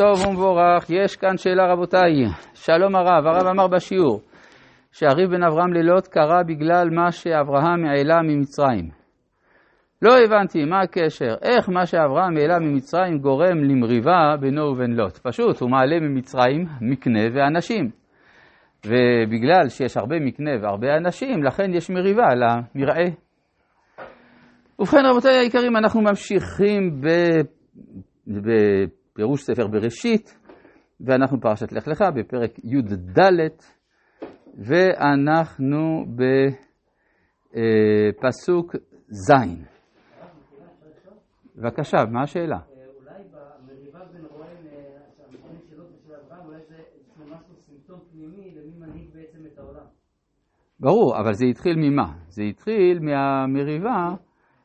טוב ומבורך, יש כאן שאלה רבותיי. שלום הרב, הרב אמר בשיעור שהריב בין אברהם ללוט קרה בגלל מה שאברהם העלה ממצרים. לא הבנתי מה הקשר, איך מה שאברהם העלה ממצרים גורם למריבה בינו ובין לוט. פשוט, הוא מעלה ממצרים מקנה ואנשים. ובגלל שיש הרבה מקנה והרבה אנשים, לכן יש מריבה למרעה. ובכן רבותיי היקרים, אנחנו ממשיכים בפירוש ספר בראשית, ואנחנו פרשת לך לך בפרק י"ד, ואנחנו בפסוק ז'. בבקשה, מה השאלה? ברור, אבל זה התחיל ממה? זה התחיל מהמריבה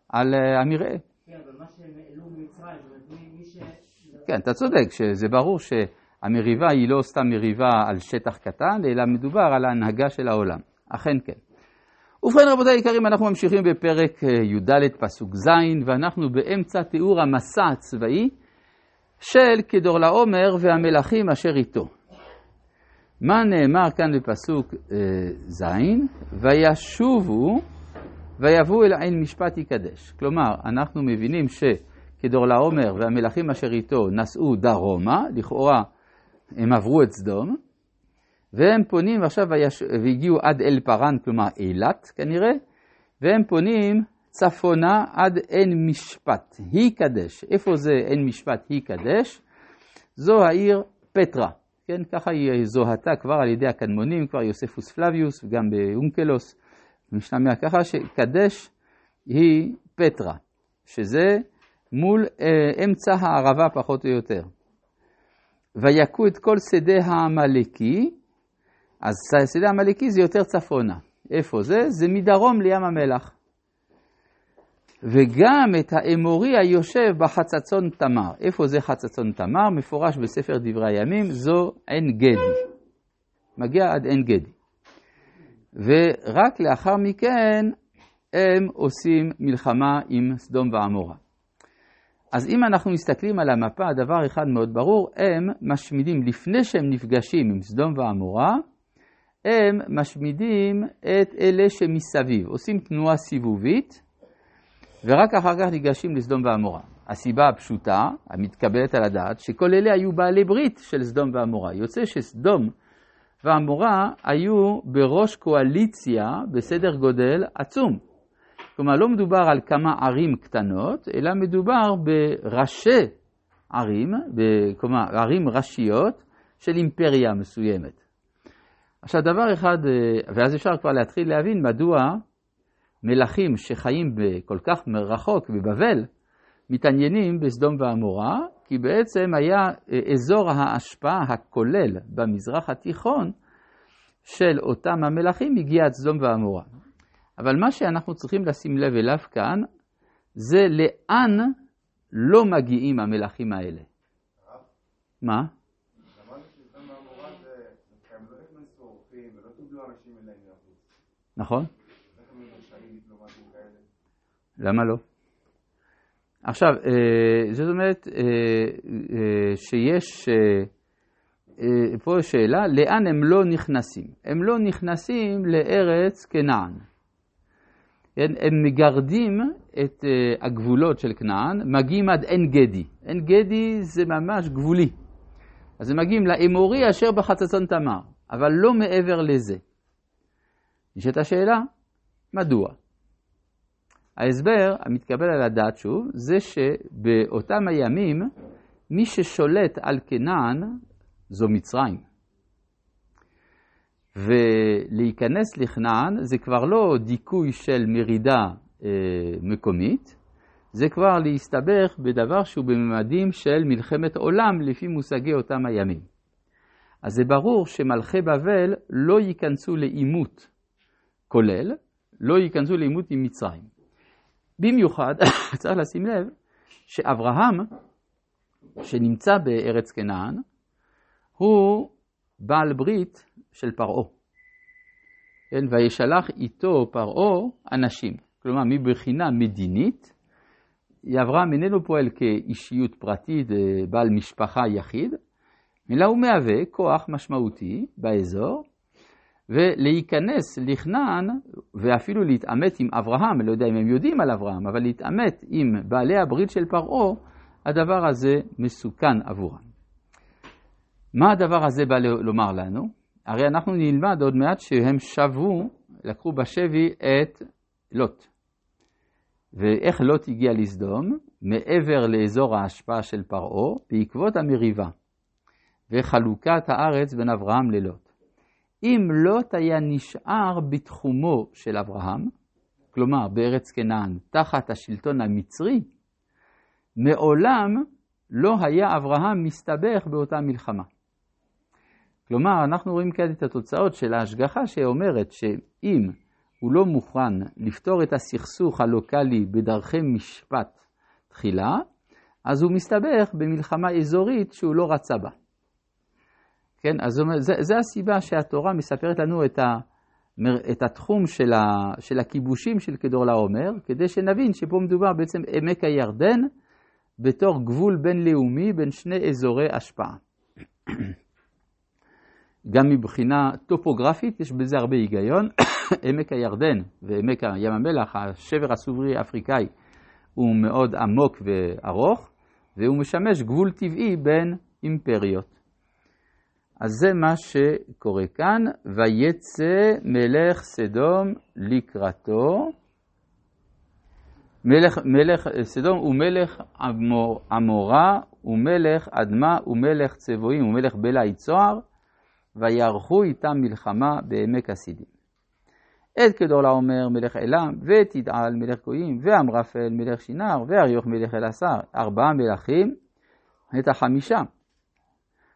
על המרעה. כן, אבל מה שהם העלו ממצרים, זאת אומרת, מי ש... כן, אתה צודק, שזה ברור שהמריבה היא לא סתם מריבה על שטח קטן, אלא מדובר על ההנהגה של העולם. אכן כן. ובכן רבותי היקרים, אנחנו ממשיכים בפרק י"ד פסוק ז', ואנחנו באמצע תיאור המסע הצבאי של כדורלעומר והמלכים אשר איתו. מה נאמר כאן בפסוק ז', וישובו ויבואו אל עין משפט יקדש. כלומר, אנחנו מבינים שכדורלעומר והמלכים אשר איתו נסעו דרומה, לכאורה הם עברו את סדום, והם פונים עכשיו ויש... והגיעו עד אל פרן, כלומר אילת כנראה, והם פונים צפונה עד עין משפט, היא קדש. איפה זה עין משפט, היא קדש? זו העיר פטרה. כן, ככה היא זוהתה כבר על ידי הקדמונים, כבר יוספוס פלביוס וגם באונקלוס, משתמע ככה שקדש היא פטרה, שזה מול אה, אמצע הערבה פחות או יותר. ויכו את כל שדה העמלקי, אז שדה העמלקי זה יותר צפונה. איפה זה? זה מדרום לים המלח. וגם את האמורי היושב בחצצון תמר. איפה זה חצצון תמר? מפורש בספר דברי הימים, זו עין גדי. מגיע עד עין גדי. ורק לאחר מכן הם עושים מלחמה עם סדום ועמורה. אז אם אנחנו מסתכלים על המפה, דבר אחד מאוד ברור, הם משמידים, לפני שהם נפגשים עם סדום ועמורה, הם משמידים את אלה שמסביב, עושים תנועה סיבובית, ורק אחר כך ניגשים לסדום ועמורה. הסיבה הפשוטה, המתקבלת על הדעת, שכל אלה היו בעלי ברית של סדום ועמורה. יוצא שסדום ועמורה היו בראש קואליציה בסדר גודל עצום. כלומר, לא מדובר על כמה ערים קטנות, אלא מדובר בראשי ערים, כלומר, ערים ראשיות של אימפריה מסוימת. עכשיו, דבר אחד, ואז אפשר כבר להתחיל להבין מדוע מלכים שחיים כל כך רחוק בבבל, מתעניינים בסדום ועמורה, כי בעצם היה אזור ההשפעה הכולל במזרח התיכון של אותם המלכים הגיע עד סדום ועמורה. אבל מה שאנחנו צריכים לשים לב אליו כאן, זה לאן לא מגיעים המלכים האלה. מה? נכון. למה לא? עכשיו, זאת אומרת שיש פה שאלה, לאן הם לא נכנסים? הם לא נכנסים לארץ כנען. הם מגרדים את הגבולות של כנען, מגיעים עד עין גדי. עין גדי זה ממש גבולי. אז הם מגיעים לאמורי אשר בחצצון תמר, אבל לא מעבר לזה. נשאלת השאלה, מדוע? ההסבר המתקבל על הדעת שוב, זה שבאותם הימים מי ששולט על כנען זו מצרים. ולהיכנס לכנען זה כבר לא דיכוי של מרידה אה, מקומית, זה כבר להסתבך בדבר שהוא בממדים של מלחמת עולם לפי מושגי אותם הימים. אז זה ברור שמלכי בבל לא ייכנסו לעימות כולל, לא ייכנסו לעימות עם מצרים. במיוחד, צריך לשים לב, שאברהם, שנמצא בארץ כנען, הוא בעל ברית של פרעה. כן, וישלח איתו פרעה אנשים. כלומר, מבחינה מדינית, אברהם איננו פועל כאישיות פרטית, אה, בעל משפחה יחיד, אלא הוא מהווה כוח משמעותי באזור, ולהיכנס לכנען, ואפילו להתעמת עם אברהם, לא יודע אם הם יודעים על אברהם, אבל להתעמת עם בעלי הברית של פרעה, הדבר הזה מסוכן עבורם. מה הדבר הזה בא לומר לנו? הרי אנחנו נלמד עוד מעט שהם שבו, לקחו בשבי את לוט. ואיך לוט הגיע לסדום? מעבר לאזור ההשפעה של פרעה, בעקבות המריבה וחלוקת הארץ בין אברהם ללוט. אם לוט היה נשאר בתחומו של אברהם, כלומר בארץ כנען, תחת השלטון המצרי, מעולם לא היה אברהם מסתבך באותה מלחמה. כלומר, אנחנו רואים כאן את התוצאות של ההשגחה שאומרת שאם הוא לא מוכן לפתור את הסכסוך הלוקאלי בדרכי משפט תחילה, אז הוא מסתבך במלחמה אזורית שהוא לא רצה בה. כן, אז זה, זה הסיבה שהתורה מספרת לנו את, ה, את התחום של, ה, של הכיבושים של כדור לעומר, כדי שנבין שפה מדובר בעצם עמק הירדן בתור גבול בינלאומי בין שני אזורי השפעה. גם מבחינה טופוגרפית יש בזה הרבה היגיון. עמק הירדן ועמק ים המלח, השבר הסוברי האפריקאי, הוא מאוד עמוק וארוך, והוא משמש גבול טבעי בין אימפריות. אז זה מה שקורה כאן, ויצא מלך סדום לקראתו. מלך, מלך סדום הוא מלך עמור, עמורה, ומלך אדמה, ומלך צבועים, ומלך בלעי צוהר. ויערכו איתם מלחמה בעמק הסידים. את כדור לעומר מלך אלם, ותדעל מלך גויים, ואמרפל מלך שינר, ואריוך מלך אלעשר, ארבעה מלכים, את החמישה.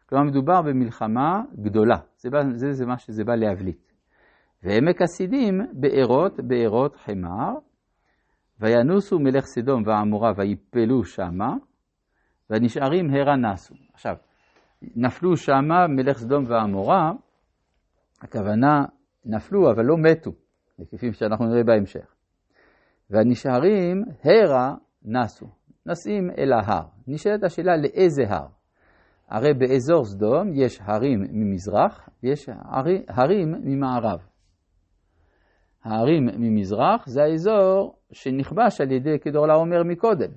כלומר מדובר במלחמה גדולה, זה, בא, זה, זה מה שזה בא להבליט. ועמק הסידים בארות, בארות חמר, וינוסו מלך סדום ועמורה ויפלו שמה, והנשארים הרה נסו. עכשיו, נפלו שמה מלך סדום ועמורה, הכוונה נפלו אבל לא מתו, כפי שאנחנו נראה בהמשך. והנשארים הרה נסו, נסים אל ההר. נשאלת השאלה לאיזה הר? הרי באזור סדום יש הרים ממזרח ויש הרים ממערב. ההרים ממזרח זה האזור שנכבש על ידי כדור לעומר מקודם.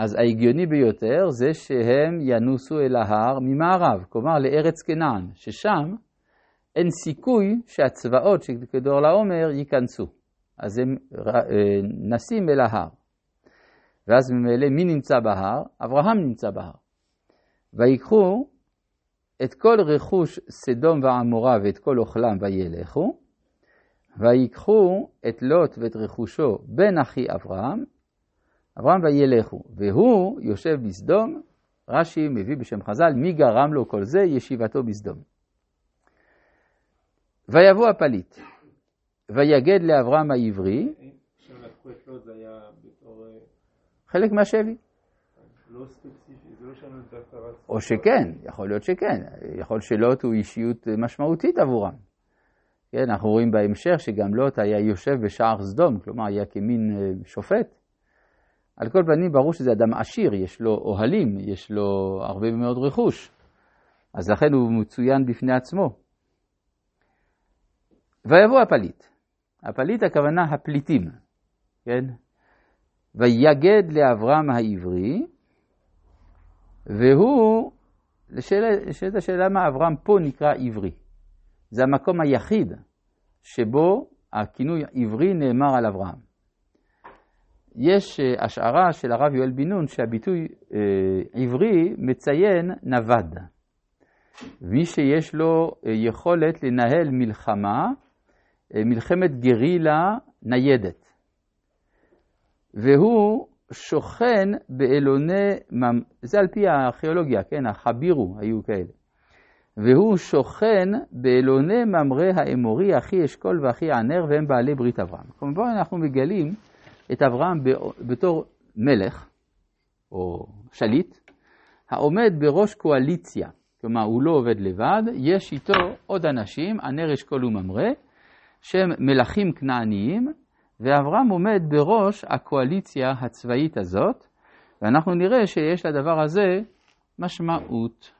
אז ההגיוני ביותר זה שהם ינוסו אל ההר ממערב, כלומר לארץ כנען, ששם אין סיכוי שהצבאות של כדור לעומר ייכנסו. אז הם אה, נסים אל ההר. ואז ממילא מי נמצא בהר? אברהם נמצא בהר. ויקחו את כל רכוש סדום ועמורה ואת כל אוכלם וילכו, ויקחו את לוט ואת רכושו בן אחי אברהם, אברהם וילכו, והוא יושב בסדום, רש"י מביא בשם חז"ל, מי גרם לו כל זה? ישיבתו בסדום. ויבוא הפליט, ויגד לאברהם העברי, חלק מהשבי. או שכן, יכול להיות שכן, יכול שלוט הוא אישיות משמעותית עבורם. כן, אנחנו רואים בהמשך שגם לוט היה יושב בשער סדום, כלומר היה כמין אה, שופט. על כל פנים, ברור שזה אדם עשיר, יש לו אוהלים, יש לו הרבה מאוד רכוש. אז לכן הוא מצוין בפני עצמו. ויבוא הפליט. הפליט הכוונה הפליטים, כן? ויגד לאברהם העברי, והוא, לשאלת השאלה מה אברהם פה נקרא עברי. זה המקום היחיד שבו הכינוי עברי נאמר על אברהם. יש אה, השערה של הרב יואל בן נון שהביטוי אה, עברי מציין נווד. מי שיש לו אה, יכולת לנהל מלחמה, מלחמת גרילה ניידת. והוא שוכן באלוני, זה על פי הארכיאולוגיה, כן, החבירו היו כאלה. והוא שוכן באלוני ממרא האמורי, אחי אשכול ואחי ענר, והם בעלי ברית אברהם. כמובן אנחנו מגלים את אברהם בתור מלך, או שליט, העומד בראש קואליציה, כלומר הוא לא עובד לבד, יש איתו עוד אנשים, ענר אשכול וממרא, שהם מלכים כנעניים, ואברהם עומד בראש הקואליציה הצבאית הזאת, ואנחנו נראה שיש לדבר הזה משמעות.